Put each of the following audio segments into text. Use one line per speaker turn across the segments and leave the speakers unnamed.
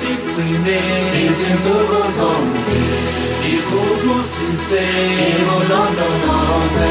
inkosi igcine izinsuku zonke ikubusise ikulondoloze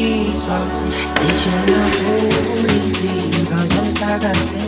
sekunjalo ngiyayizwa ngisho nakuizindwa zomsakazi wentombi yami